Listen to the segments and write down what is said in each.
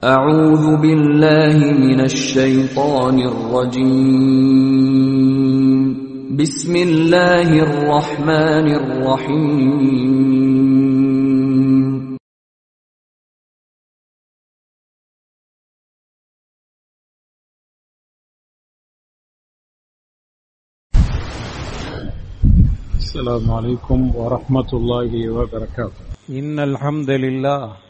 أعوذ بالله من الشيطان الرجيم. بسم الله الرحمن الرحيم. السلام عليكم ورحمة الله وبركاته. إن الحمد لله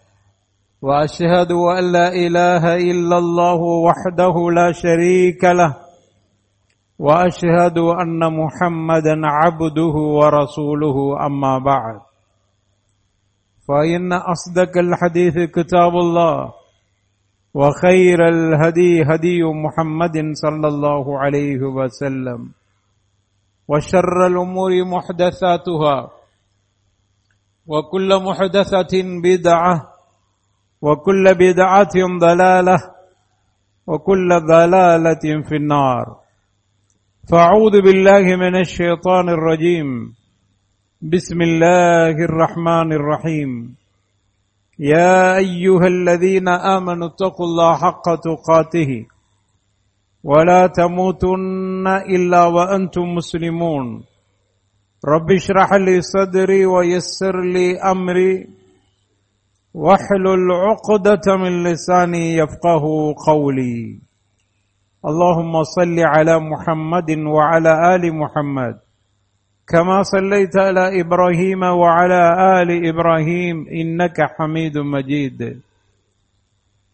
وأشهد أن لا إله إلا الله وحده لا شريك له وأشهد أن محمدا عبده ورسوله أما بعد. فإن أصدق الحديث كتاب الله وخير الهدي هدي محمد صلى الله عليه وسلم وشر الأمور محدثاتها وكل محدثة بدعة وكل بدعة ضلالة وكل ضلالة في النار. فأعوذ بالله من الشيطان الرجيم. بسم الله الرحمن الرحيم. يا أيها الذين آمنوا اتقوا الله حق تقاته ولا تموتن إلا وأنتم مسلمون. رب اشرح لي صدري ويسر لي أمري. واحلل عقدة من لساني يفقه قولي. اللهم صل على محمد وعلى آل محمد. كما صليت على إبراهيم وعلى آل إبراهيم إنك حميد مجيد.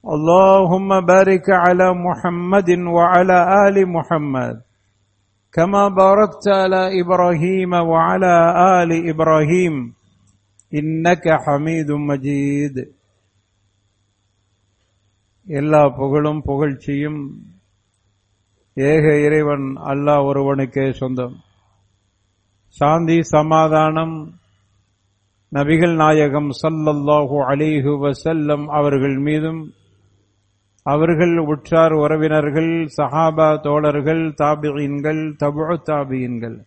اللهم بارك على محمد وعلى آل محمد. كما باركت على إبراهيم وعلى آل إبراهيم. இன்னக ஹமீது மஜீத். எல்லா புகழும் புகழ்ச்சியும் ஏக இறைவன் அல்லாஹ் ஒருவனுக்கே சொந்தம். சாந்தி சமாதானம் நபிகள் நாயகம் சல்லல்லாஹு அலிஹு வசல்லம் அவர்கள் மீதும் அவர்கள் உற்றார் உறவினர்கள் சஹாபா தோழர்கள் தாபியின்கள் தபு தாபியின்கள்.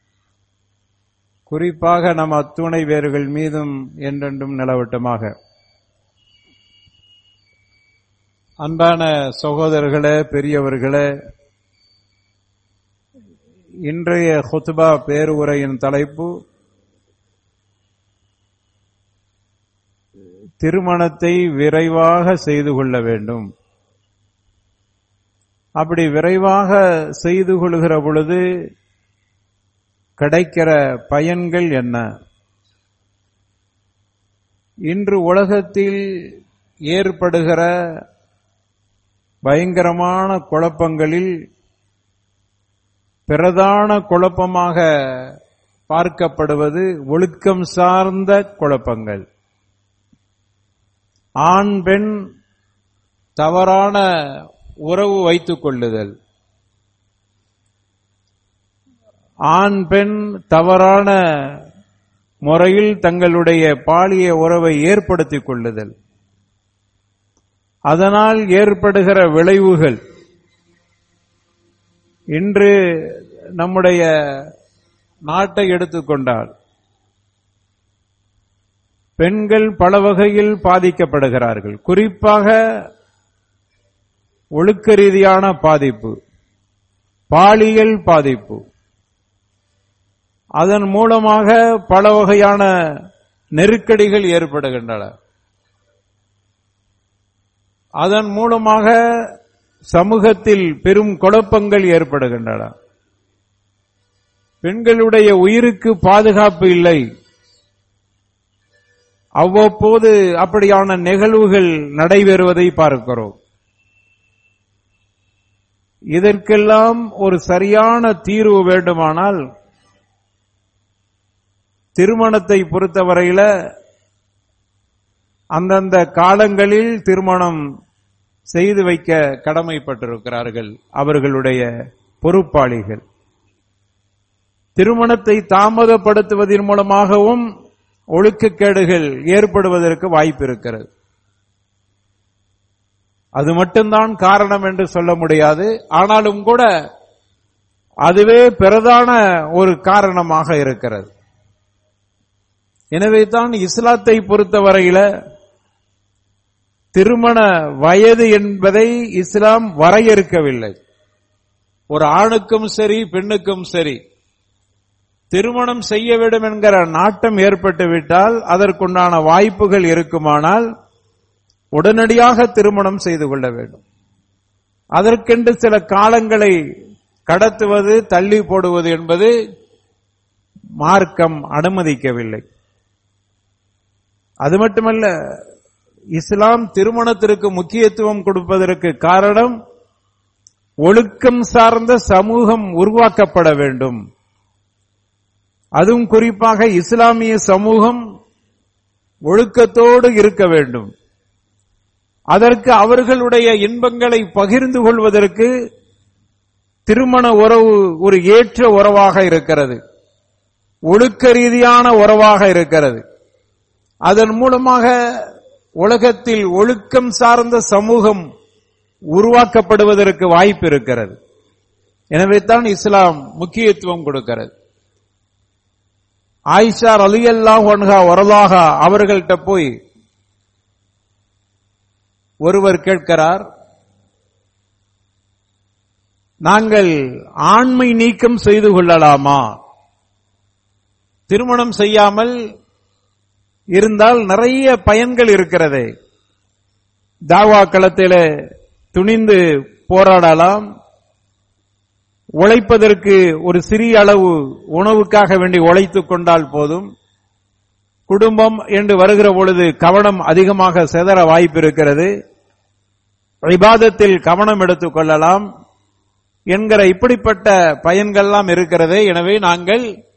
குறிப்பாக நம் அத்துணை வேர்கள் மீதும் என்றென்றும் நிலவட்டமாக. அன்பான சகோதரர்களே பெரியவர்களே இன்றைய ஹுத்பா பேருரையின் தலைப்பு திருமணத்தை விரைவாக செய்து கொள்ள வேண்டும். அப்படி விரைவாக செய்து கொள்கிற பொழுது கிடைக்கிற பயன்கள் என்ன? இன்று உலகத்தில் ஏற்படுகிற பயங்கரமான குழப்பங்களில் பிரதான குழப்பமாக பார்க்கப்படுவது ஒழுக்கம் சார்ந்த குழப்பங்கள். ஆண் பெண் தவறான உறவு வைத்துக் கொள்ளுதல். ஆண் பெண் தவறான முறையில் தங்களுடைய பாலிய உறவை ஏற்படுத்திக் கொள்ளுதல். அதனால் ஏற்படுகிற விளைவுகள். இன்று நம்முடைய நாட்டை எடுத்துக்கொண்டால் பெண்கள் பல வகையில் பாதிக்கப்படுகிறார்கள். குறிப்பாக ஒழுக்க ரீதியான பாதிப்பு பாலியல் பாதிப்பு. அதன் மூலமாக பல வகையான நெருக்கடிகள் ஏற்படுகின்றன. அதன் மூலமாக சமூகத்தில் பெரும் குழப்பங்கள் ஏற்படுகின்றன. பெண்களுடைய உயிருக்கு பாதுகாப்பு இல்லை. அவ்வப்போது அப்படியான நிகழ்வுகள் நடைபெறுவதை பார்க்கிறோம். இதற்கெல்லாம் ஒரு சரியான தீர்வு வேண்டுமானால் திருமணத்தை பொறுத்தவரையில அந்தந்த காலங்களில் திருமணம் செய்து வைக்க கடமைப்பட்டிருக்கிறார்கள் அவர்களுடைய பொறுப்பாளிகள். திருமணத்தை தாமதப்படுத்துவதன் மூலமாகவும் ஒழுக்கக்கேடுகள் ஏற்படுவதற்கு வாய்ப்பு இருக்கிறது அது மட்டும்தான் காரணம் என்று சொல்ல முடியாது. ஆனாலும் கூட அதுவே பிரதான ஒரு காரணமாக இருக்கிறது. எனவே தான் இஸ்லாத்தை பொறுத்தவரையில திருமண வயது என்பதை இஸ்லாம் வரையறுக்கவில்லை. ஒரு ஆணுக்கும் சரி பெண்ணுக்கும் சரி. திருமணம் செய்ய வேண்டும் என்கிற நாட்டம் ஏற்பட்டுவிட்டால் அதற்குண்டான வாய்ப்புகள் இருக்குமானால் உடனடியாக திருமணம் செய்து கொள்ள வேண்டும். அதற்கென்று சில காலங்களை கடத்துவது தள்ளி போடுவது என்பது மார்க்கம் அனுமதிக்கவில்லை. அது மட்டுமல்ல இஸ்லாம் திருமணத்திற்கு முக்கியத்துவம் கொடுப்பதற்கு காரணம் ஒழுக்கம் சார்ந்த சமூகம் உருவாக்கப்பட வேண்டும். அதுவும் குறிப்பாக இஸ்லாமிய சமூகம் ஒழுக்கத்தோடு இருக்க வேண்டும். அதற்கு அவர்களுடைய இன்பங்களை பகிர்ந்து கொள்வதற்கு திருமண உறவு ஒரு ஏற்ற உறவாக இருக்கிறது. ஒழுக்க ரீதியான உறவாக இருக்கிறது. அதன் மூலமாக உலகத்தில் ஒழுக்கம் சார்ந்த சமூகம் உருவாக்கப்படுவதற்கு வாய்ப்பு இருக்கிறது. எனவே தான் இஸ்லாம் முக்கியத்துவம் கொடுக்கிறது. ஆயிஷா அலியல்லாஹ் ஒன்ஹா வரலாக அவர்கள்ட்ட போய் ஒருவர் கேட்கிறார் நாங்கள் ஆண்மை நீக்கம் செய்து கொள்ளலாமா? திருமணம் செய்யாமல் இருந்தால் நிறைய பயன்கள் இருக்கிறது. தாவா களத்தில் துணிந்து போராடலாம். உழைப்பதற்கு ஒரு சிறிய அளவு உணவுக்காக வேண்டி உழைத்துக் கொண்டால் போதும். குடும்பம் என்று வருகிற பொழுது கவனம் அதிகமாக செதற வாய்ப்பு இருக்கிறது. விவாதத்தில் கவனம் எடுத்துக் கொள்ளலாம். என்கிற இப்படிப்பட்ட பயன்கள்லாம் இருக்கிறது. எனவே நாங்கள்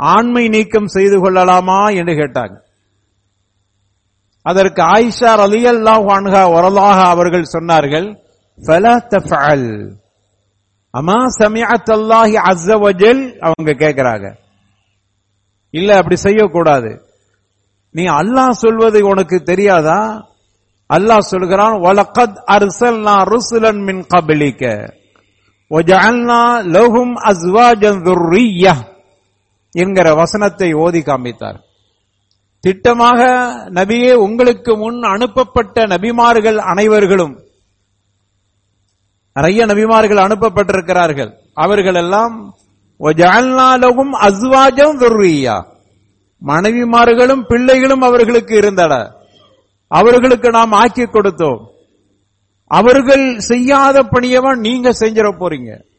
ஆண்மை நீக்கம் செய்து கொள்ளலாமா என்று கேட்டாங்க. அதற்கு ஆயிஷா அலி அல்லாஹ் உரலாக அவர்கள் சொன்னார்கள் அமா சமியத் அல்லாஹி அஸ்ஸவஜல் அவங்க கேட்கிறாங்க இல்ல அப்படி செய்யக்கூடாது. நீ அல்லாஹ் சொல்வது உனக்கு தெரியாதா? அல்லாஹ் சொல்கிறான் வலக்கத் அர்சல்னா ருசுலன் மின் கபலிக்க ஒஜஅல்னா லஹும் அஸ்வாஜன் துர்ரியா என்கிற வசனத்தை ஓதி காமித்தார் திட்டமாக நபியே உங்களுக்கு முன் அனுப்பப்பட்ட நபிமார்கள் அனைவர்களும் நிறைய நபிமார்கள் அனுப்பப்பட்டிருக்கிறார்கள். அவர்கள் எல்லாம் அஸ்வாஜம் துர்ரியா. மனைவிமார்களும் பிள்ளைகளும் அவர்களுக்கு இருந்தன. அவர்களுக்கு நாம் ஆக்கி கொடுத்தோம். அவர்கள் செய்யாத பணியவன் நீங்க செஞ்சிட போறீங்க.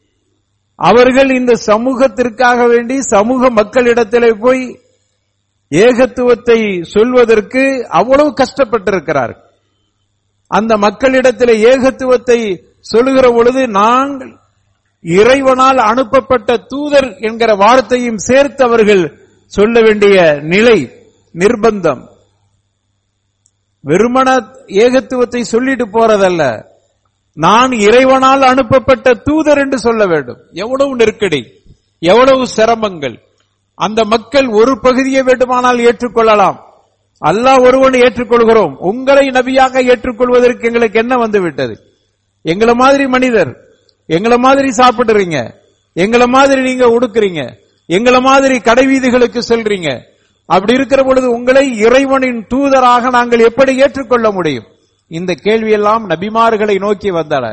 அவர்கள் இந்த சமூகத்திற்காக வேண்டி சமூக மக்களிடத்திலே போய் ஏகத்துவத்தை சொல்வதற்கு அவ்வளவு கஷ்டப்பட்டிருக்கிறார் அந்த மக்களிடத்தில் ஏகத்துவத்தை சொல்லுகிற பொழுது நாங்கள் இறைவனால் அனுப்பப்பட்ட தூதர் என்கிற வார்த்தையும் சேர்த்து அவர்கள் சொல்ல வேண்டிய நிலை நிர்பந்தம். வெறுமன ஏகத்துவத்தை சொல்லிட்டு போறதல்ல. நான் இறைவனால் அனுப்பப்பட்ட தூதர் என்று சொல்ல வேண்டும். எவ்வளவு நெருக்கடி எவ்வளவு சிரமங்கள். அந்த மக்கள் ஒரு பகுதியை வேண்டுமானால் ஏற்றுக்கொள்ளலாம். அல்லாஹ் ஒருவன் ஏற்றுக்கொள்கிறோம். உங்களை நபியாக ஏற்றுக்கொள்வதற்கு எங்களுக்கு என்ன வந்துவிட்டது? எங்களை மாதிரி மனிதர் எங்களை மாதிரி சாப்பிடுறீங்க எங்களை மாதிரி நீங்க உடுக்குறீங்க எங்களை மாதிரி கடை வீதிகளுக்கு செல்றீங்க. அப்படி இருக்கிற பொழுது உங்களை இறைவனின் தூதராக நாங்கள் எப்படி ஏற்றுக்கொள்ள முடியும்? இந்த கேள்வியெல்லாம் நபிமார்களை நோக்கி வந்தன.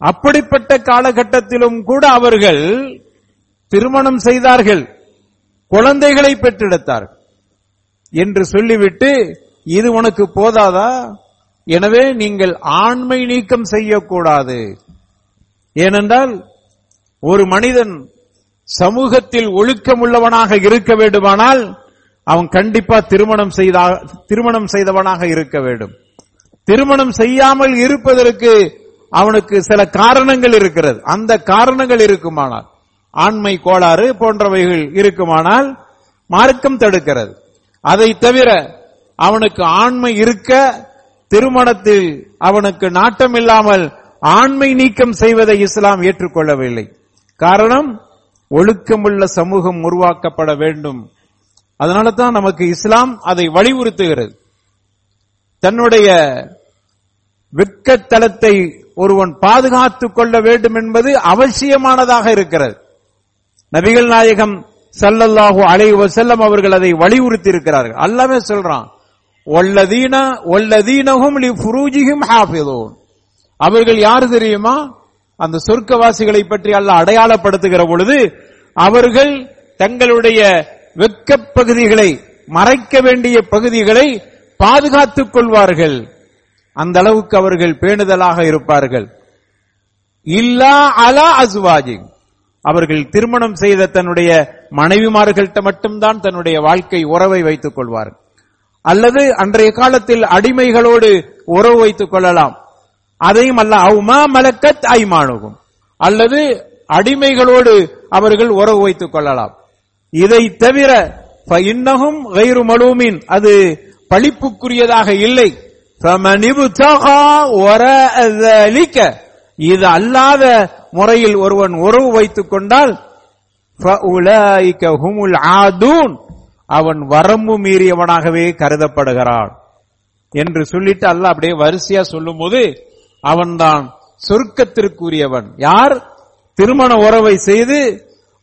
அப்படிப்பட்ட காலகட்டத்திலும் கூட அவர்கள் திருமணம் செய்தார்கள் குழந்தைகளை பெற்றெடுத்தார்கள் என்று சொல்லிவிட்டு இது உனக்கு போதாதா? எனவே நீங்கள் ஆண்மை நீக்கம் செய்யக்கூடாது. ஏனென்றால் ஒரு மனிதன் சமூகத்தில் ஒழுக்கமுள்ளவனாக இருக்க வேண்டுமானால் அவன் கண்டிப்பா திருமணம் செய்தா திருமணம் செய்தவனாக இருக்க வேண்டும். திருமணம் செய்யாமல் இருப்பதற்கு அவனுக்கு சில காரணங்கள் இருக்கிறது. அந்த காரணங்கள் இருக்குமானால் ஆண்மை கோளாறு போன்றவைகள் இருக்குமானால் மார்க்கம் தடுக்கிறது. அதை தவிர அவனுக்கு ஆண்மை இருக்க திருமணத்தில் அவனுக்கு நாட்டம் இல்லாமல் ஆண்மை நீக்கம் செய்வதை இஸ்லாம் ஏற்றுக்கொள்ளவில்லை. காரணம் ஒழுக்கமுள்ள சமூகம் உருவாக்கப்பட வேண்டும். அதனால தான் நமக்கு இஸ்லாம் அதை வலியுறுத்துகிறது. தன்னுடைய வெட்கத்தலத்தை ஒருவன் பாதுகாத்துக் கொள்ள வேண்டும் என்பது அவசியமானதாக இருக்கிறது. நபிகள் நாயகம் சல்லல்லாஹு அலைஹி செல்லம் அவர்கள் அதை வலியுறுத்தி இருக்கிறார்கள் அல்லாமே சொல்றான் ஒல்லதீன ஒல்லதீனஹும் லி ஃபுரூஜிஹிம் அவர்கள் யார் தெரியுமா? அந்த சொர்க்கவாசிகளை பற்றி அல்ல அடையாளப்படுத்துகிற பொழுது அவர்கள் தங்களுடைய வெட்கப் பகுதிகளை மறைக்க வேண்டிய பகுதிகளை பாதுகாத்துக் கொள்வார்கள். அந்த அளவுக்கு அவர்கள் பேணுதலாக இருப்பார்கள். இல்லா அலா அசுவாஜி அவர்கள் திருமணம் செய்த தன்னுடைய மனைவிமார்கள்ட்ட மட்டும்தான் தன்னுடைய வாழ்க்கை உறவை வைத்துக் கொள்வார்கள். அல்லது அன்றைய காலத்தில் அடிமைகளோடு உறவு வைத்துக் கொள்ளலாம். அதையும் அல்ல அவுமா மலக்கத் ஐமானுகும். அல்லது அடிமைகளோடு அவர்கள் உறவு வைத்துக் கொள்ளலாம். இதை தவிர இன்னகும் கைரு மலூமின். அது பழிப்புக்குரியதாக இல்லை. فَمَنِ ابْتَغَى وَرَاءَ ذَلِكَ இது அல்லாத முறையில் ஒருவன் உறவு வைத்துக் கொண்டால் فَأُولَئِكَ هُمُ الْعَادُونَ அவன் வரம்பு மீறியவனாகவே கருதப்படுகிறான் என்று சொல்லிட்டு அல்லாஹ் அப்படியே வரிசையா சொல்லும்போது அவன்தான் சொர்க்கத்திற்குரியவன் யார் திருமண உறவை செய்து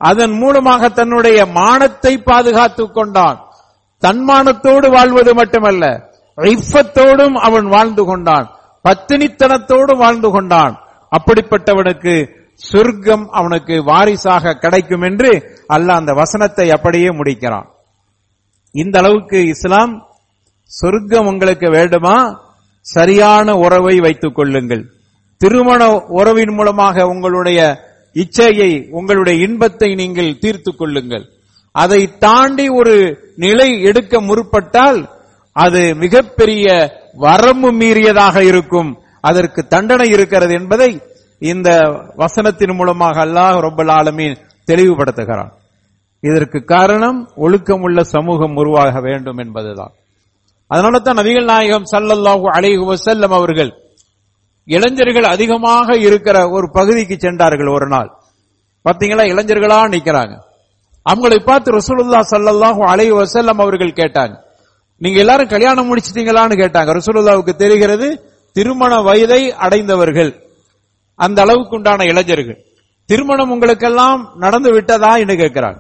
அதன் மூலமாக தன்னுடைய மானத்தை பாதுகாத்துக் கொண்டான் தன்மானத்தோடு வாழ்வது மட்டுமல்ல இஃபத்தோடும் அவன் வாழ்ந்து கொண்டான். பத்தினித்தனத்தோடு வாழ்ந்து கொண்டான். அப்படிப்பட்டவனுக்கு சொர்க்கம் அவனுக்கு வாரிசாக கிடைக்கும் என்று அல்லாஹ் அந்த வசனத்தை அப்படியே முடிக்கிறான். இந்த அளவுக்கு இஸ்லாம் சொர்க்கம் உங்களுக்கு வேண்டுமா? சரியான உறவை வைத்துக் கொள்ளுங்கள். திருமண உறவின் மூலமாக உங்களுடைய இச்சையை உங்களுடைய இன்பத்தை நீங்கள் தீர்த்துக் கொள்ளுங்கள். அதை தாண்டி ஒரு நிலை எடுக்க முற்பட்டால் அது மிகப்பெரிய வரம்பு மீறியதாக இருக்கும். அதற்கு தண்டனை இருக்கிறது என்பதை இந்த வசனத்தின் மூலமாக அல்லாஹ் ரொம்ப ஆலமீன் தெளிவுபடுத்துகிறான். இதற்கு காரணம் ஒழுக்கமுள்ள சமூகம் உருவாக வேண்டும் என்பதுதான். அதனால தான் நபிகள் நாயகம் சல்லல்லாஹு அலைஹி வசல்லம் அவர்கள் இளைஞர்கள் அதிகமாக இருக்கிற ஒரு பகுதிக்கு சென்றார்கள் ஒரு நாள். பாத்தீங்களா? இளைஞர்களா நிக்கிறாங்க. அவங்களை பார்த்து ரசூலுல்லா சல்லல்லாஹு அலைஹி வசல்லம் அவர்கள் கேட்டாங்க. நீங்க எல்லாரும் கல்யாணம் முடிச்சிட்டீங்களான்னு கேட்டாங்க. ரசூலுல்லாவுக்கு தெரிகிறது திருமண வயதை அடைந்தவர்கள். அந்த அளவுக்கு உண்டான இளைஞர்கள். திருமணம் உங்களுக்கெல்லாம் நடந்து விட்டதா என்று கேட்கிறாங்க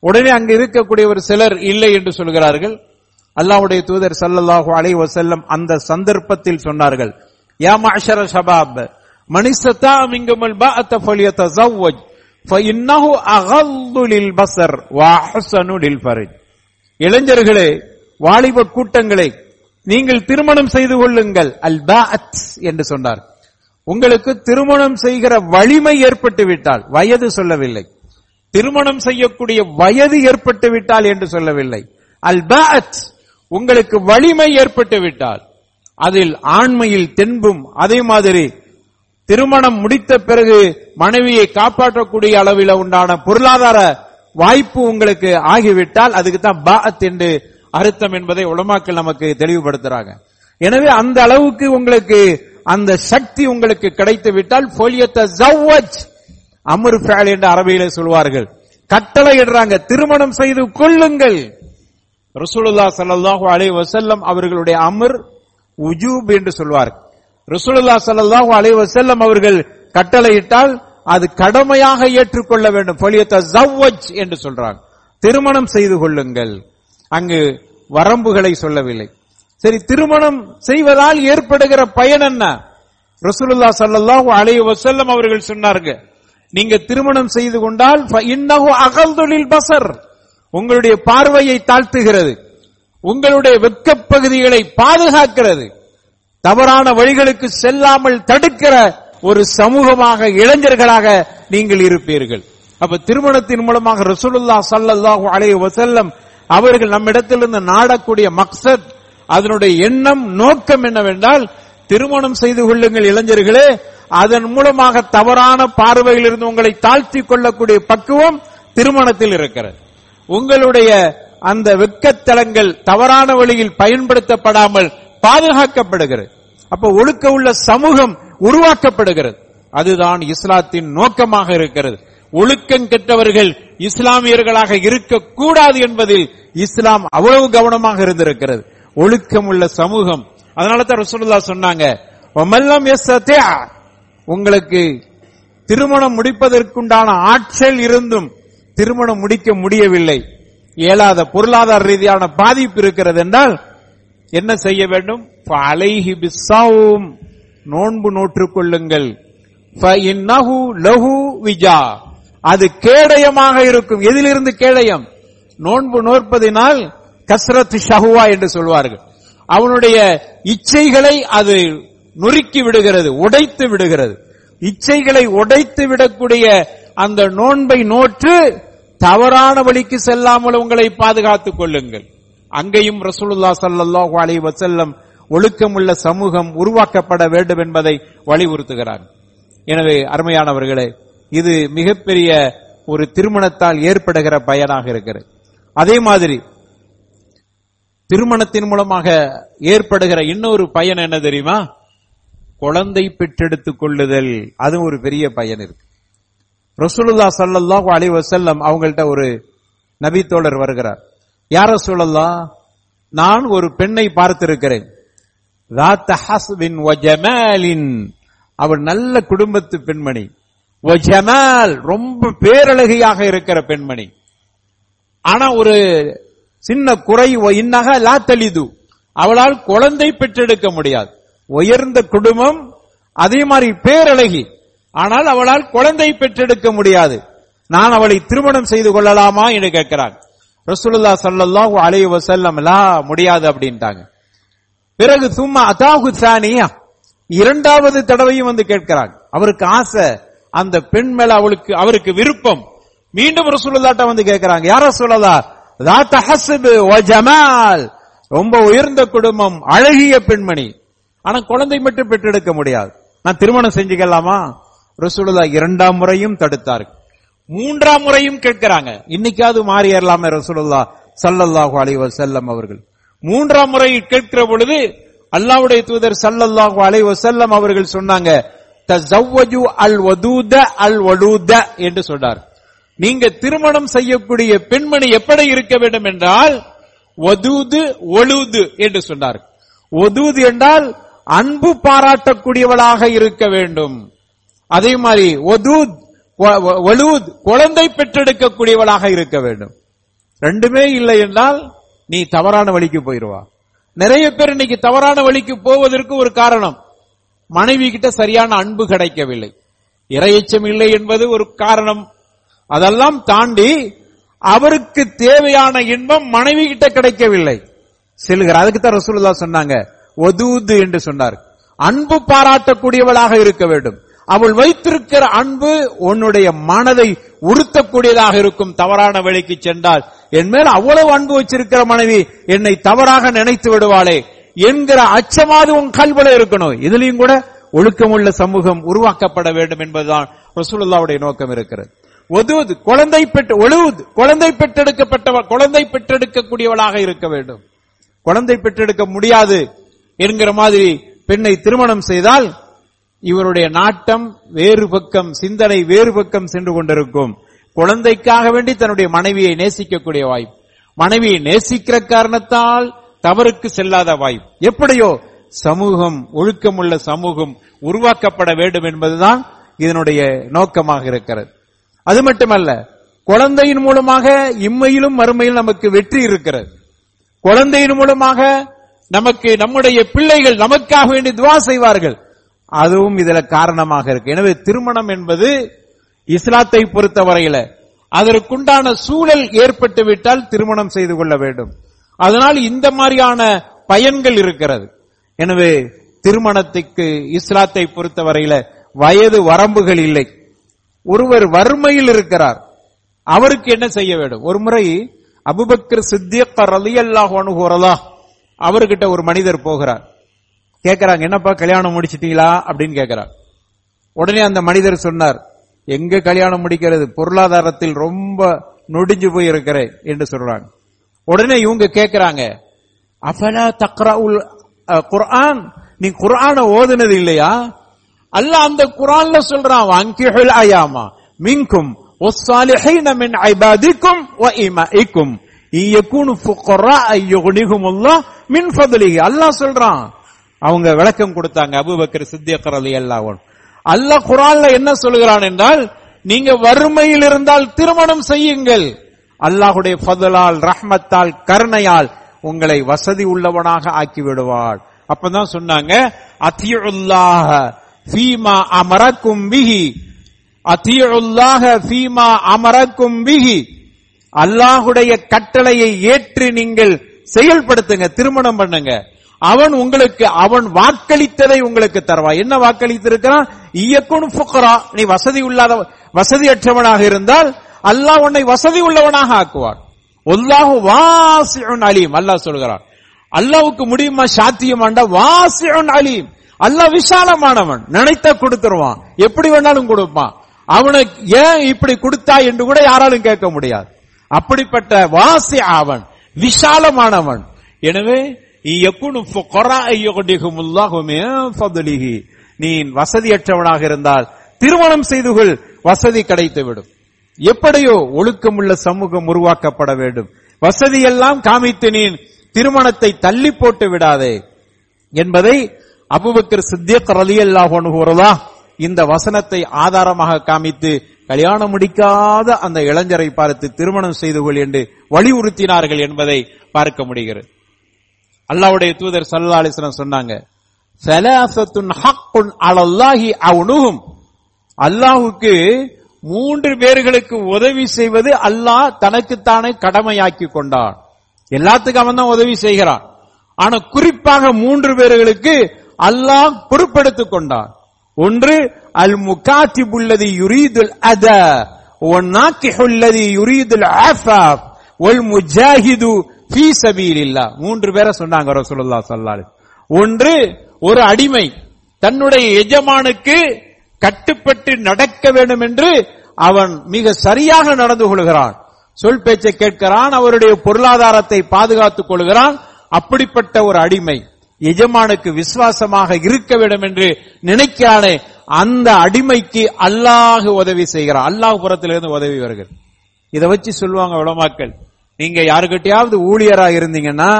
உடனே அங்கு இருக்கக்கூடிய ஒரு சிலர் இல்லை என்று சொல்கிறார்கள். அல்லாவுடைய தூதர் சல்லல்லாஹு அலை வசல்லம் அந்த சந்தர்ப்பத்தில் சொன்னார்கள். யா மஅஷர ஷபாப் மனிஸ்தா மின்குமல் பஅத ஃபலியதஸவ்வஜ் ஃபஇன்னஹு அகல்லு பஸர் வ அஹ்ஸனு லில் ஃபர்ஜ். இளைஞர்களே வாலிப கூட்டங்களை நீங்கள் திருமணம் செய்து கொள்ளுங்கள். அல் என்று சொன்னார். உங்களுக்கு திருமணம் செய்கிற வலிமை ஏற்பட்டு விட்டால் வயது சொல்லவில்லை. திருமணம் செய்யக்கூடிய வயது ஏற்பட்டு விட்டால் என்று சொல்லவில்லை. அல் உங்களுக்கு வலிமை ஏற்பட்டு விட்டால் அதில் ஆண்மையில் தென்பும். அதே மாதிரி திருமணம் முடித்த பிறகு மனைவியை காப்பாற்றக்கூடிய அளவில் உண்டான பொருளாதார வாய்ப்பு உங்களுக்கு ஆகிவிட்டால் அதுக்கு தான் பாத் என்று அர்த்தம் என்பதை உலமாக்கள் நமக்கு தெளிவுபடுத்துறாங்க. எனவே அந்த அளவுக்கு உங்களுக்கு அந்த சக்தி உங்களுக்கு கிடைத்து விட்டால் அமர் ஃபேல் என்று அரபியில சொல்வார்கள். கட்டளை இடுறாங்க திருமணம் செய்து கொள்ளுங்கள். ரசூலுல்லா ஸல்லல்லாஹு அலைஹி வசல்லம் அவர்களுடைய அமர் உஜூப் என்று சொல்வார். ரசூலுல்லா ஸல்லல்லாஹு அலைஹி வசல்லம் அவர்கள் கட்டளையிட்டால் அது கடமையாக ஏற்றுக்கொள்ள வேண்டும். பொலியத்த என்று சொல்றாங்க. திருமணம் செய்து கொள்ளுங்கள். அங்கு வரம்புகளை சொல்லவில்லை. சரி திருமணம் செய்வதால் ஏற்படுகிற பயன் என்ன? ரசூலுல்லா ஸல்லல்லாஹு அலைய வசல்லம் அவர்கள் சொன்னார்கள் நீங்க திருமணம் செய்து கொண்டால் இன்னொரு அகல் தொழில் பசர் உங்களுடைய பார்வையை தாழ்த்துகிறது உங்களுடைய வெட்கப் பகுதிகளை பாதுகாக்கிறது தவறான வழிகளுக்கு செல்லாமல் தடுக்கிற ஒரு சமூகமாக இளைஞர்களாக நீங்கள் இருப்பீர்கள். அப்ப திருமணத்தின் மூலமாக ரசூலுல்லா ஸல்லல்லாஹு அலைய வசல்லம் அவர்கள் நம்மிடத்திலிருந்து நாடக்கூடிய மக்சத் அதனுடைய எண்ணம் நோக்கம் என்னவென்றால் திருமணம் செய்து கொள்ளுங்கள் இளைஞர்களே அதன் மூலமாக தவறான பார்வையில் இருந்து உங்களை தாழ்த்தி கொள்ளக்கூடிய பக்குவம் திருமணத்தில் இருக்கிறது. உங்களுடைய அந்த வெட்கத்தலங்கள் தவறான வழியில் பயன்படுத்தப்படாமல் பாதுகாக்கப்படுகிறது. அப்ப ஒழுக்க உள்ள சமூகம் உருவாக்கப்படுகிறது. அதுதான் இஸ்லாத்தின் நோக்கமாக இருக்கிறது. ஒழுக்கம் கெட்டவர்கள் இஸ்லாமியர்களாக இருக்கக்கூடாது என்பதில் இஸ்லாம் அவ்வளவு கவனமாக இருந்திருக்கிறது. ஒழுக்கம் உள்ள சமூகம் அதனால தான் ரசூலுல்லாஹ் சொன்னாங்க "வமல்லம் உங்களுக்கு திருமணம் முடிப்பதற்குண்டான ஆற்றல் இருந்தும் திருமணம் முடிக்க முடியவில்லை. இயலாத பொருளாதார ரீதியான பாதிப்பு இருக்கிறது என்றால் என்ன செய்ய வேண்டும்? அலைஹி பிஸ்ஸௌம் நோன்பு நோற்றுக் கொள்ளுங்கள். லஹு விஜா அது கேடயமாக இருக்கும். எதிலிருந்து கேடயம்? நோன்பு நோற்பதினால் கஸ்ரத் ஷஹுவா என்று சொல்வார்கள். அவனுடைய இச்சைகளை அது நொறுக்கி விடுகிறது உடைத்து விடுகிறது. இச்சைகளை உடைத்து விடக்கூடிய அந்த நோன்பை நோற்று தவறான வழிக்கு செல்லாமல் உங்களை பாதுகாத்துக் கொள்ளுங்கள். அங்கேயும் ரசூலுல்லா ஸல்லல்லாஹு அலி வசல்லம் ஒழுக்கமுள்ள சமூகம் உருவாக்கப்பட வேண்டும் என்பதை வலியுறுத்துகிறார். எனவே அருமையானவர்களே இது மிகப்பெரிய ஒரு திருமணத்தால் ஏற்படுகிற பயனாக இருக்கிறது. அதே மாதிரி திருமணத்தின் மூலமாக ஏற்படுகிற இன்னொரு பயன் என்ன தெரியுமா? குழந்தை பெற்றெடுத்துக் கொள்ளுதல். அது ஒரு பெரிய பயன் இருக்கு. ரசூலுல்லா சல்லாஹ் அலி வசல்லம் அவங்கள்ட்ட ஒரு நபி தோழர் வருகிறார். யார சொல்லல்லா நான் ஒரு பெண்ணை பார்த்திருக்கிறேன். அவள் நல்ல குடும்பத்து பெண்மணி. ஜமால் ரொம்ப பேரழகியாக இருக்கிற பெண்மணி. ஆனா ஒரு சின்ன குறை இன்னக லா தலிது. அவளால் குழந்தை பெற்றெடுக்க முடியாது. உயர்ந்த குடும்பம் அதே மாதிரி பேரழகி. ஆனால் அவளால் குழந்தை பெற்றெடுக்க முடியாது. நான் அவளை திருமணம் செய்து கொள்ளலாமா என்று கேட்கிறான். ரசூலுல்லா ஸல்லல்லாஹு அலைய வசல்லம் லா முடியாது அப்படின்ட்டாங்க. பிறகு சும்மா அதாஹு சானியா. இரண்டாவது தடவையும் வந்து கேட்கிறாங்க அவருக்கு ஆசை அந்த பெண் மேல அவளுக்கு அவருக்கு விருப்பம். மீண்டும் ரசூலுல்லாட்ட வந்து கேட்கிறாங்க யார சொல்லலா தாத்த ஹசபு ஜமால். ரொம்ப உயர்ந்த குடும்பம் அழகிய பெண்மணி. ஆனா குழந்தை மட்டும் பெற்றெடுக்க முடியாது. நான் திருமணம் செஞ்சுக்கலாமா? ரசூலுல்லா இரண்டாம் முறையும் தடுத்தார். மூன்றாம் முறையும் கேட்கிறாங்க இன்னைக்காவது மாறியறலாமே ரசூலுல்லா சல்லல்லாஹு அலைவ செல்லம் அவர்கள். மூன்றாம் முறை கேட்கிற பொழுது அல்லாவுடைய தூதர் சல்லல்லாஹு அலைவ செல்லம் அவர்கள் சொன்னாங்க தஸவ்வஜு அல் வதூத அல் வலூத என்று சொன்னார். நீங்க திருமணம் செய்யக்கூடிய பெண்மணி எப்படி இருக்க வேண்டும் என்றால் வதூது ஒழுது என்று சொன்னார். ஒதூது என்றால் அன்பு பாராட்டக்கூடியவளாக இருக்க வேண்டும். அதே மாதிரி ஒதூத் ஒழுத் குழந்தை பெற்றெடுக்கக்கூடியவளாக இருக்க வேண்டும். ரெண்டுமே இல்லை என்றால் நீ தவறான வழிக்கு போயிருவா. நிறைய பேர் இன்னைக்கு தவறான வழிக்கு போவதற்கு ஒரு காரணம். மனைவி கிட்ட சரியான அன்பு கிடைக்கவில்லை. இரையச்சம் இல்லை என்பது ஒரு காரணம். அதெல்லாம் தாண்டி அவருக்கு தேவையான இன்பம் மனைவி கிட்ட கிடைக்கவில்லை. செல்கிறார் அதுக்கு தான் ரசூலுல்லா சொன்னாங்க ஒதூது என்று சொன்னார். அன்பு பாராட்டக்கூடியவளாக இருக்க வேண்டும். அவள் வைத்திருக்கிற அன்பு உன்னுடைய மனதை உறுத்தக்கூடியதாக இருக்கும். தவறான வழிக்கு சென்றால் என் மேல் அவ்வளவு அன்பு வச்சிருக்கிற மனைவி என்னை தவறாக நினைத்து விடுவாளே. என்கிற அச்சமாவது உன் கல்வில இருக்கணும். இதுலயும் கூட ஒழுக்கமுள்ள சமூகம் உருவாக்கப்பட வேண்டும் என்பதுதான் ரசூலுல்லாவுடைய நோக்கம் இருக்கிறது. ஒதுவது குழந்தை பெற்று ஒழுவுது குழந்தை பெற்றெடுக்கப்பட்டவள் குழந்தை பெற்றெடுக்கக்கூடியவளாக இருக்க வேண்டும். குழந்தை பெற்றெடுக்க முடியாது என்கிற மாதிரி பெண்ணை திருமணம் செய்தால் இவருடைய நாட்டம் வேறு பக்கம் சிந்தனை வேறு பக்கம் சென்று கொண்டிருக்கும். குழந்தைக்காக வேண்டி தன்னுடைய மனைவியை நேசிக்கக்கூடிய வாய்ப்பு. மனைவியை நேசிக்கிற காரணத்தால் தவறுக்கு செல்லாத வாய்ப்பு. எப்படியோ சமூகம் ஒழுக்கமுள்ள சமூகம் உருவாக்கப்பட வேண்டும் என்பதுதான் இதனுடைய நோக்கமாக இருக்கிறது. அது மட்டுமல்ல குழந்தையின் மூலமாக இம்மையிலும் மறுமையில் நமக்கு வெற்றி இருக்கிறது. குழந்தையின் மூலமாக நமக்கு நம்முடைய பிள்ளைகள் நமக்காக வேண்டி துவா செய்வார்கள். அதுவும் இதுல காரணமாக இருக்கு. எனவே திருமணம் என்பது இஸ்லாத்தை பொறுத்தவரையில அதற்குண்டான சூழல் ஏற்பட்டு விட்டால் திருமணம் செய்து கொள்ள வேண்டும். அதனால் இந்த மாதிரியான பயன்கள் இருக்கிறது. எனவே திருமணத்துக்கு இஸ்லாத்தை பொறுத்தவரையில வயது வரம்புகள் இல்லை. ஒருவர் வறுமையில் இருக்கிறார். அவருக்கு என்ன செய்ய வேண்டும்? ஒரு முறை அபுபக்கர் சித்தியக்க ரலியல்லாஹு அன்ஹு வரலாஹ் அவர்கிட்ட ஒரு மனிதர் போகிறார். கேட்கிறாங்க என்னப்பா கல்யாணம் முடிச்சிட்டீங்களா? அப்படின்னு கேட்கிறார். உடனே அந்த மனிதர் சொன்னார் எங்க கல்யாணம் முடிக்கிறது? பொருளாதாரத்தில் ரொம்ப நொடிஞ்சு போய் இருக்கிறேன் என்று சொல்றாங்க. உடனே இவங்க கேக்குறாங்க அஃபலா தக்ரவுல் அஹ், குர்ஆன் நீ குர்ஆன ஓதுனது இல்லையா அல்லாஹ் அந்த குர்ஆன்ல சொல்றான் வங்கிஹுல் அயாமா மின்கும் والصالحين من عبادكم وإمائكم إن يكونوا فقراء يغنيهم الله من فضله அல்லாஹ் சொல்றான் அவங்க விளக்கம் கொடுத்தாங்க அபூபக்கர் சித்திக் ரலியல்லாஹு அன்ஹு அல்லாஹ் குர்ஆன்ல என்ன சொல்கிறான் என்றால் நீங்க வறுமையில் இருந்தால் திருமணம் செய்யுங்கள் அல்லாஹுடைய ஃபதலால் ரஹ்மத்தால் கருணையால் உங்களை வசதி உள்ளவனாக ஆக்கி விடுவாள் அப்பதான் சொன்னாங்க அத்தியுல்லாஹ ஃபீமா அமரக்கும் பிஹி. அத்தியுல்லாஹ ஃபீமா அமரக்கும் பிஹி. அல்லாஹுடைய கட்டளையை ஏற்று நீங்கள் செயல்படுத்துங்க திருமணம் பண்ணுங்க. அவன் உங்களுக்கு அவன் வாக்களித்ததை உங்களுக்கு தருவா என்ன வாக்களித்திருக்கிறான்? இயக்குன் ஃபுக்ரா. நீ வசதி உள்ளாத வசதியற்றவனாக இருந்தால் அல்லாஹ் உன்னை வசதி உள்ளவனாக ஆக்குவார். ஒல்லாஹு வாசிஉன் அலீம் அல்லாஹ் சொல்கிறார் அல்லாவுக்கு முடியுமா சாத்தியமாண்டா வாசிஉன் அலீம். அல்லாஹ் விசாலமானவன் நினைத்த கொடுத்துருவான். எப்படி வேணாலும் கொடுப்பான். அவனுக்கு ஏன் இப்படி கொடுத்தா என்று கூட யாராலும் கேட்க முடியாது. அப்படிப்பட்ட வாசி அவன் விசாலமானவன். எனவே நீ வசதியற்றவனாக இருந்தால் திருமணம் செய்து கொள் வசதி கிடைத்துவிடும். எப்படியோ ஒழுக்கமுள்ள சமூகம் உருவாக்கப்பட வேண்டும். வசதியெல்லாம் காமித்து நீ திருமணத்தை தள்ளி போட்டு விடாதே. என்பதை அபுபக்கர் சித்தியக் ரலியல்லாஹு கூறதா இந்த வசனத்தை ஆதாரமாக காமித்து கல்யாணம் முடிக்காத அந்த இளைஞரை பார்த்து திருமணம் செய்து கொள் என்று வலியுறுத்தினார்கள் என்பதை பார்க்க முடிகிறது. அல்லாஹ்வுடைய தூதர் சல்லா அலிஸ்லாம் சொன்னாங்க அல்லாஹுக்கு மூன்று பேர்களுக்கு உதவி செய்வது அல்லாஹ் தனக்குத்தானே கடமையாக்கி கொண்டான். எல்லாத்துக்கும் அவன் தான் உதவி செய்கிறான். ஆனா குறிப்பாக மூன்று பேர்களுக்கு அல்லாஹ் பொறுப்படுத்திக் கொண்டான். ஒன்று அல் முகாத்திபுல்லதி யுரீதுல் அத ஒன்னாக்கிஹுல்லதி யுரீதுல் ஆஃபாப் ஒல் முஜாஹிது ஃபீ இல்லா மூன்று பேரை சொன்னாங்க ரசூலுல்லாஹ் ஸல்லல்லாஹு ஒன்று ஒரு அடிமை தன்னுடைய எஜமானுக்கு கட்டுப்பட்டு நடக்க வேண்டும் என்று அவன் மிக சரியாக நடந்து கொள்கிறான். சொல் பேச்சை கேட்கிறான் அவருடைய பொருளாதாரத்தை பாதுகாத்துக் கொள்கிறான். அப்படிப்பட்ட ஒரு அடிமை எஜமானுக்கு விசுவாசமாக இருக்க வேண்டும் என்று நினைக்கிறானே அந்த அடிமைக்கு அல்லாஹ் உதவி செய்கிறான். அல்லாஹ் புறத்திலிருந்து உதவி வருகிறது. இதை வச்சு சொல்லுவாங்க உலமாக்கள் நீங்க யாருக்கிட்டையாவது ஊழியரா இருந்தீங்கன்னா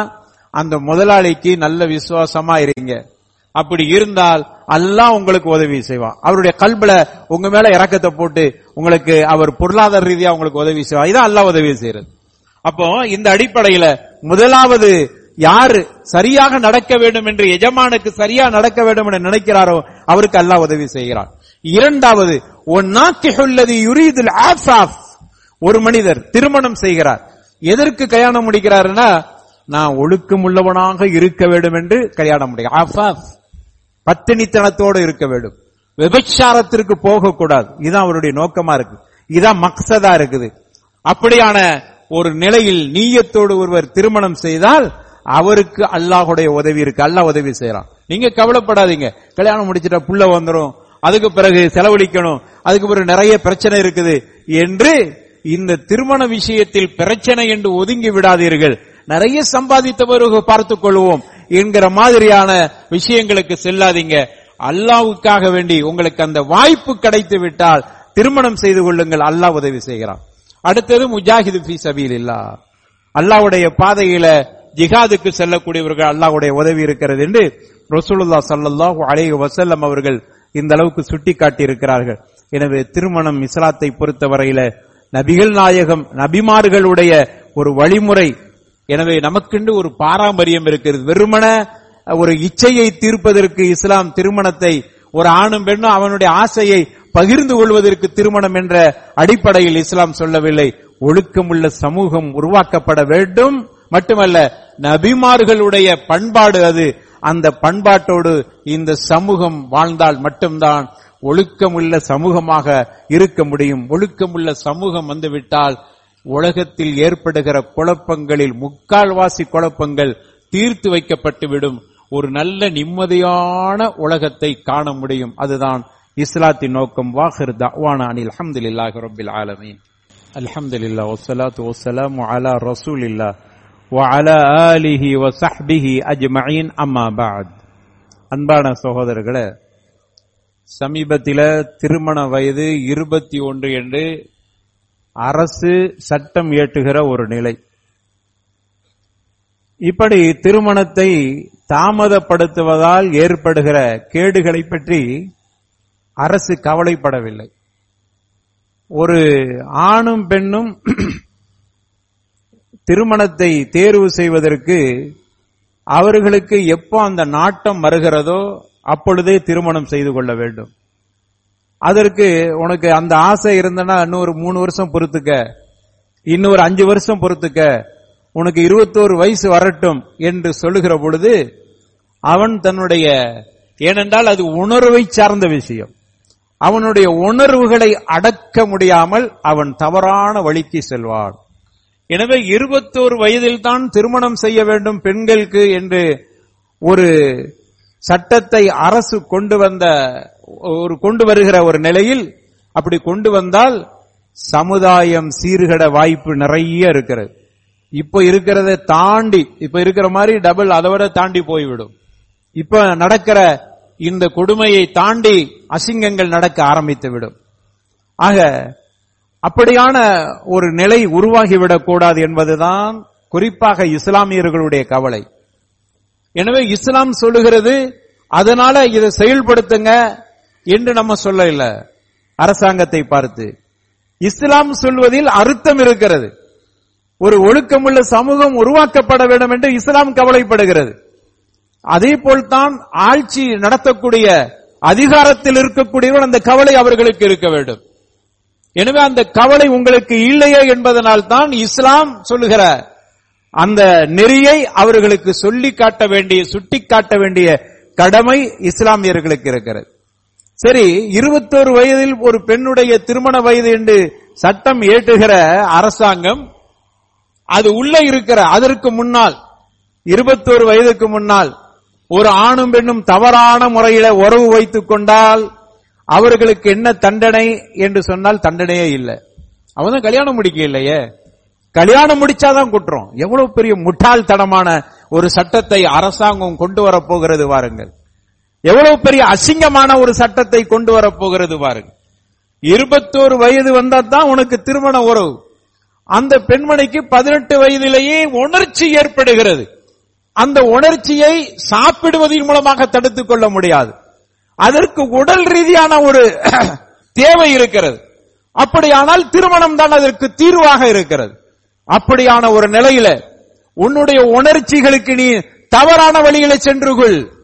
அந்த முதலாளிக்கு நல்ல விசுவாசமா இருங்க. அப்படி இருந்தால் அல்லாஹ் உங்களுக்கு உதவி செய்வான். அவருடைய கல்புல உங்க மேல இறக்கத்தை போட்டு உங்களுக்கு அவர் பொருளாதார ரீதியா உங்களுக்கு உதவி செய்வார். இதான் அல்லாஹ் உதவி செய்யறது. அப்போ இந்த அடிப்படையில முதலாவது யாரு சரியாக நடக்க வேண்டும் என்று எஜமானுக்கு சரியா நடக்க வேண்டும் என்று நினைக்கிறாரோ அவருக்கு அல்லாஹ் உதவி செய்கிறார் இரண்டாவது ஒன்னாக்கிஹுல்லதி ஆஃப் ஒரு மனிதர் திருமணம் செய்கிறார். எதற்கு கல்யாணம் முடிக்கிறாருன்னா நான் ஒழுக்கமுள்ளவனாக இருக்க வேண்டும் என்று கல்யாணம் முடியும் பத்தினித்தனத்தோடு இருக்க வேண்டும். விபச்சாரத்திற்கு போகக்கூடாது. இதுதான் அவருடைய நோக்கமா இருக்கு. இதான் மக்சதா இருக்குது. அப்படியான ஒரு நிலையில் நீயத்தோடு ஒருவர் திருமணம் செய்தால் அவருக்கு அல்லாஹுடைய உதவி இருக்கு. அல்லாஹ் உதவி செய்யறான் நீங்க கவலைப்படாதீங்க. கல்யாணம் முடிச்சிட்டா புள்ள வந்துரும். அதுக்கு பிறகு செலவழிக்கணும். அதுக்கு பிறகு நிறைய பிரச்சனை இருக்குது என்று இந்த திருமண விஷயத்தில் பிரச்சனை என்று ஒதுங்கி விடாதீர்கள். நிறைய சம்பாதித்தவர்கள் பார்த்துக் கொள்வோம். என்கிற மாதிரியான விஷயங்களுக்கு செல்லாதீங்க. அல்லாவுக்காக வேண்டி உங்களுக்கு அந்த வாய்ப்பு கிடைத்து விட்டால் திருமணம் செய்து கொள்ளுங்கள். அல்லாஹ் உதவி செய்கிறான். அடுத்தது முஜாஹிது பி சபீல் இல்லா அல்லாஹ்வுடைய பாதையில ஜிஹாதுக்கு செல்லக்கூடியவர்கள் அல்லாவுடைய உதவி இருக்கிறது என்று ரசூலுல்லா சல்லாஹூ அலைஹி வசல்லம் அவர்கள் இந்த அளவுக்கு சுட்டி காட்டியிருக்கிறார்கள் எனவே திருமணம் இஸ்லாத்தை பொறுத்தவரையில நபிகள் நாயகம் நபிமார்களுடைய ஒரு வழிமுறை எனவே நமக்கென்று ஒரு பாரம்பரியம் இருக்கிறது. வெறுமன ஒரு இச்சையை தீர்ப்பதற்கு இஸ்லாம் திருமணத்தை ஒரு ஆணும் பெண்ணும் அவனுடைய ஆசையை பகிர்ந்து கொள்வதற்கு திருமணம் என்ற அடிப்படையில் இஸ்லாம் சொல்லவில்லை. ஒழுக்கமுள்ள சமூகம் உருவாக்கப்பட வேண்டும். மட்டுமல்ல நபிமார்களுடைய பண்பாடு அது. அந்த பண்பாட்டோடு இந்த சமூகம் வாழ்ந்தால் மட்டும்தான் ஒழுக்கமுள்ள சமூகமாக இருக்க முடியும். ஒழுக்கமுள்ள சமூகம் வந்துவிட்டால் உலகத்தில் ஏற்படுகிற குழப்பங்களில் முக்கால்வாசி குழப்பங்கள் தீர்த்து வைக்கப்பட்டுவிடும். ஒரு நல்ல நிம்மதியான உலகத்தை காண முடியும். அதுதான் இஸ்லாத்தின் நோக்கம். வாஹிர் தவானா அனில். அஹமதுல்லாஹி ரபில் ஆலமீன். அல்ஹம்துலில்லா வசலாத்து வசலாம் அலா ரசூல் இல்லா வஅலா ஆலிஹி வசஹ்பிஹி அஜ்மஈன் அம்மா பாத் அன்பான சகோதரர்களே சமீபத்தில் திருமண வயது இருபத்தி ஒன்று என்று அரசு சட்டம் இயற்றுகிற ஒரு நிலை. இப்படி திருமணத்தை தாமதப்படுத்துவதால் ஏற்படுகிற கேடுகளை பற்றி அரசு கவலைப்படவில்லை. ஒரு ஆணும் பெண்ணும் திருமணத்தை தேர்வு செய்வதற்கு அவர்களுக்கு எப்போ அந்த நாட்டம் வருகிறதோ அப்பொழுதே திருமணம் செய்து கொள்ள வேண்டும். அதற்கு உனக்கு அந்த ஆசை இருந்தனா இன்னொரு மூணு வருஷம் பொறுத்துக்க. இன்னொரு அஞ்சு வருஷம் பொறுத்துக்க. உனக்கு இருபத்தோரு வயசு வரட்டும் என்று சொல்லுகிற பொழுது அவன் தன்னுடைய ஏனென்றால் அது உணர்வை சார்ந்த விஷயம். அவனுடைய உணர்வுகளை அடக்க முடியாமல் அவன் தவறான வழிக்கு செல்வான். எனவே இருபத்தோரு வயதில் தான் திருமணம் செய்ய வேண்டும் பெண்களுக்கு என்று ஒரு சட்டத்தை அரசு கொண்டு வந்த ஒரு கொண்டு வருகிற ஒரு நிலையில் அப்படி கொண்டு வந்தால் சமுதாயம் சீர்கட வாய்ப்பு நிறைய இருக்கிறது. இப்ப இருக்கிறத தாண்டி இப்ப இருக்கிற மாதிரி டபுள் அதை விட தாண்டி போய்விடும். இப்ப நடக்கிற இந்த கொடுமையை தாண்டி அசிங்கங்கள் நடக்க ஆரம்பித்து விடும் ஆக அப்படியான ஒரு நிலை உருவாகிவிடக் கூடாது என்பதுதான் குறிப்பாக இஸ்லாமியர்களுடைய கவலை. எனவே இஸ்லாம் சொல்லுகிறது அதனால இதை செயல்படுத்துங்க என்று நம்ம சொல்ல இல்ல அரசாங்கத்தை பார்த்து. இஸ்லாம் சொல்வதில் அர்த்தம் இருக்கிறது. ஒரு ஒழுக்கமுள்ள சமூகம் உருவாக்கப்பட வேண்டும் என்று இஸ்லாம் கவலைப்படுகிறது. அதே போல்தான் ஆட்சி நடத்தக்கூடிய அதிகாரத்தில் இருக்கக்கூடியவர் அந்த கவலை அவர்களுக்கு இருக்க வேண்டும். எனவே அந்த கவலை உங்களுக்கு இல்லையே என்பதனால் தான் இஸ்லாம் சொல்லுகிற அந்த நெறியை அவர்களுக்கு சொல்லி காட்ட வேண்டிய சுட்டி காட்ட வேண்டிய கடமை இஸ்லாமியர்களுக்கு இருக்கிறது. சரி இருபத்தோரு வயதில் ஒரு பெண்ணுடைய திருமண வயது என்று சட்டம் ஏற்றுகிற அரசாங்கம் அது உள்ள இருக்கிற அதற்கு முன்னால் இருபத்தோரு வயதுக்கு முன்னால் ஒரு ஆணும் பெண்ணும் தவறான முறையில உறவு வைத்துக் கொண்டால் அவர்களுக்கு என்ன தண்டனை என்று சொன்னால் தண்டனையே இல்லை. அவன் தான் கல்யாணம் முடிக்க இல்லையே. கல்யாணம் முடிச்சாதான் குற்றம். எவ்வளவு பெரிய முட்டாள்தனமான ஒரு சட்டத்தை அரசாங்கம் கொண்டு வரப்போகிறது வாருங்கள் எவ்வளவு பெரிய அசிங்கமான ஒரு சட்டத்தை கொண்டு வரப்போகிறது பாருங்க. இருபத்தோரு வயது வந்தா தான் உனக்கு திருமண உறவு. அந்த பெண்மணிக்கு பதினெட்டு வயதிலேயே உணர்ச்சி ஏற்படுகிறது. அந்த உணர்ச்சியை சாப்பிடுவதன் மூலமாக தடுத்துக் கொள்ள முடியாது. அதற்கு உடல் ரீதியான ஒரு தேவை இருக்கிறது. அப்படியானால் திருமணம் தான் அதற்கு தீர்வாக இருக்கிறது. அப்படியான ஒரு நிலையில உன்னுடைய உணர்ச்சிகளுக்கு நீ தவறான வழியில சென்று கொள்.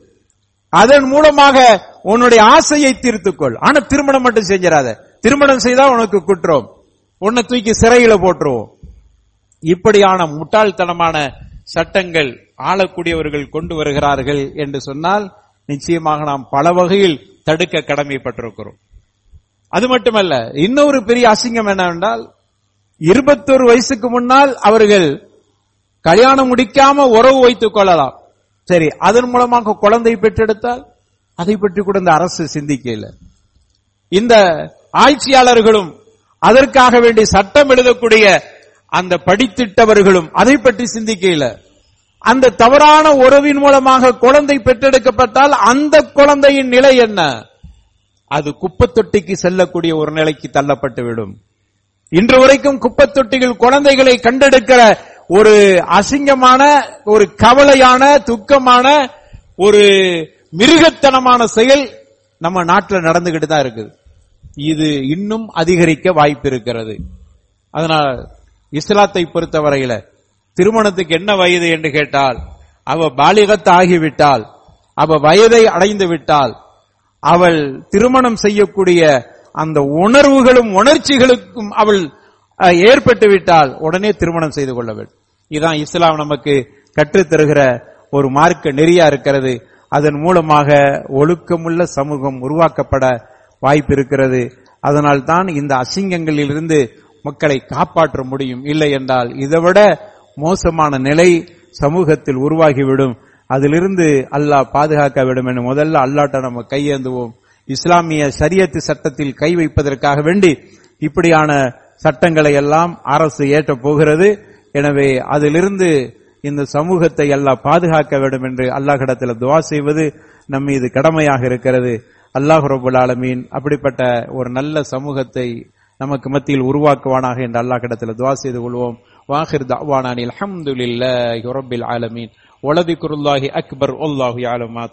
அதன் மூலமாக உன்னுடைய ஆசையை தீர்த்துக்கொள். ஆனா திருமணம் மட்டும் செஞ்சிடாத. திருமணம் செய்தா உனக்கு குற்றம். உன்னை தூக்கி சிறையில போட்டுருவோம். இப்படியான முட்டாள்தனமான சட்டங்கள் ஆளக்கூடியவர்கள் கொண்டு வருகிறார்கள் என்று சொன்னால் நிச்சயமாக நாம் பல வகையில் தடுக்க கடமைப்பட்டிருக்கிறோம். அது மட்டுமல்ல இன்னொரு பெரிய அசிங்கம் என்னவென்றால் இருபத்தொரு வயசுக்கு முன்னால் அவர்கள் கல்யாணம் முடிக்காம உறவு வைத்துக் கொள்ளலாம். சரி அதன் மூலமாக குழந்தை பெற்றெடுத்தால்? அதை பற்றி கூட இந்த அரசு சிந்திக்கல. இந்த ஆட்சியாளர்களும் அதற்காக வேண்டி சட்டம் எழுதக்கூடிய அந்த படித்திட்டவர்களும் அதை பற்றி சிந்திக்கல. அந்த தவறான உறவின் மூலமாக குழந்தை பெற்றெடுக்கப்பட்டால் அந்த குழந்தையின் நிலை என்ன? அது குப்பத்தொட்டிக்கு செல்லக்கூடிய ஒரு நிலைக்கு தள்ளப்பட்டு விடும் இன்று வரைக்கும் குப்பத்தொட்டிகள் குழந்தைகளை கண்டெடுக்கிற ஒரு அசிங்கமான ஒரு கவலையான துக்கமான ஒரு மிருகத்தனமான செயல் நம்ம நாட்டில் நடந்துகிட்டு தான் இருக்குது. இது இன்னும் அதிகரிக்க வாய்ப்பு இருக்கிறது அதனால் இஸ்லாத்தை பொறுத்தவரையில திருமணத்துக்கு என்ன வயது என்று கேட்டால் அவ பாலிகத்து ஆகிவிட்டால் அவ வயதை அடைந்து விட்டால் அவள் திருமணம் செய்யக்கூடிய அந்த உணர்வுகளும் உணர்ச்சிகளுக்கும் அவள் ஏற்பட்டுவிட்டால் ஏற்பட்டு விட்டால் உடனே திருமணம் செய்து கொள்ள வேண்டும். இதுதான் இஸ்லாம் நமக்கு கற்றுத் தருகிற ஒரு மார்க்க நெறியா இருக்கிறது. அதன் மூலமாக ஒழுக்கமுள்ள சமூகம் உருவாக்கப்பட வாய்ப்பு இருக்கிறது. அதனால் தான் இந்த அசிங்கங்களிலிருந்து மக்களை காப்பாற்ற முடியும். இல்லை என்றால் இதைவிட மோசமான நிலை சமூகத்தில் உருவாகிவிடும். அதிலிருந்து அல்லாஹ் பாதுகாக்க வேண்டும் என முதல்ல அல்லாட்ட நம்ம கையேந்துவோம். இஸ்லாமிய சரியத்து சட்டத்தில் கை வைப்பதற்காக வேண்டி இப்படியான சட்டங்களை எல்லாம் அரசு ஏற்றப் போகிறது. எனவே அதிலிருந்து இந்த சமூகத்தை அல்லாஹ் பாதுகாக்க வேண்டும் என்று அல்லாஹிடத்தில் துவா செய்வது நம் மீது கடமையாக இருக்கிறது. அல்லாஹ் ரபுல் ஆலமீன் அப்படிப்பட்ட ஒரு நல்ல சமூகத்தை நமக்கு மத்தியில் உருவாக்குவானாக என்று அல்லாஹிடத்தில் துவா செய்து கொள்வோம். வாஹிர் தவானானில் அல்ஹம்துலில்லாஹி ரப்பில் ஆலமீன். குருல்லாஹி அக்பர் உல்லாஹி யாலம் மா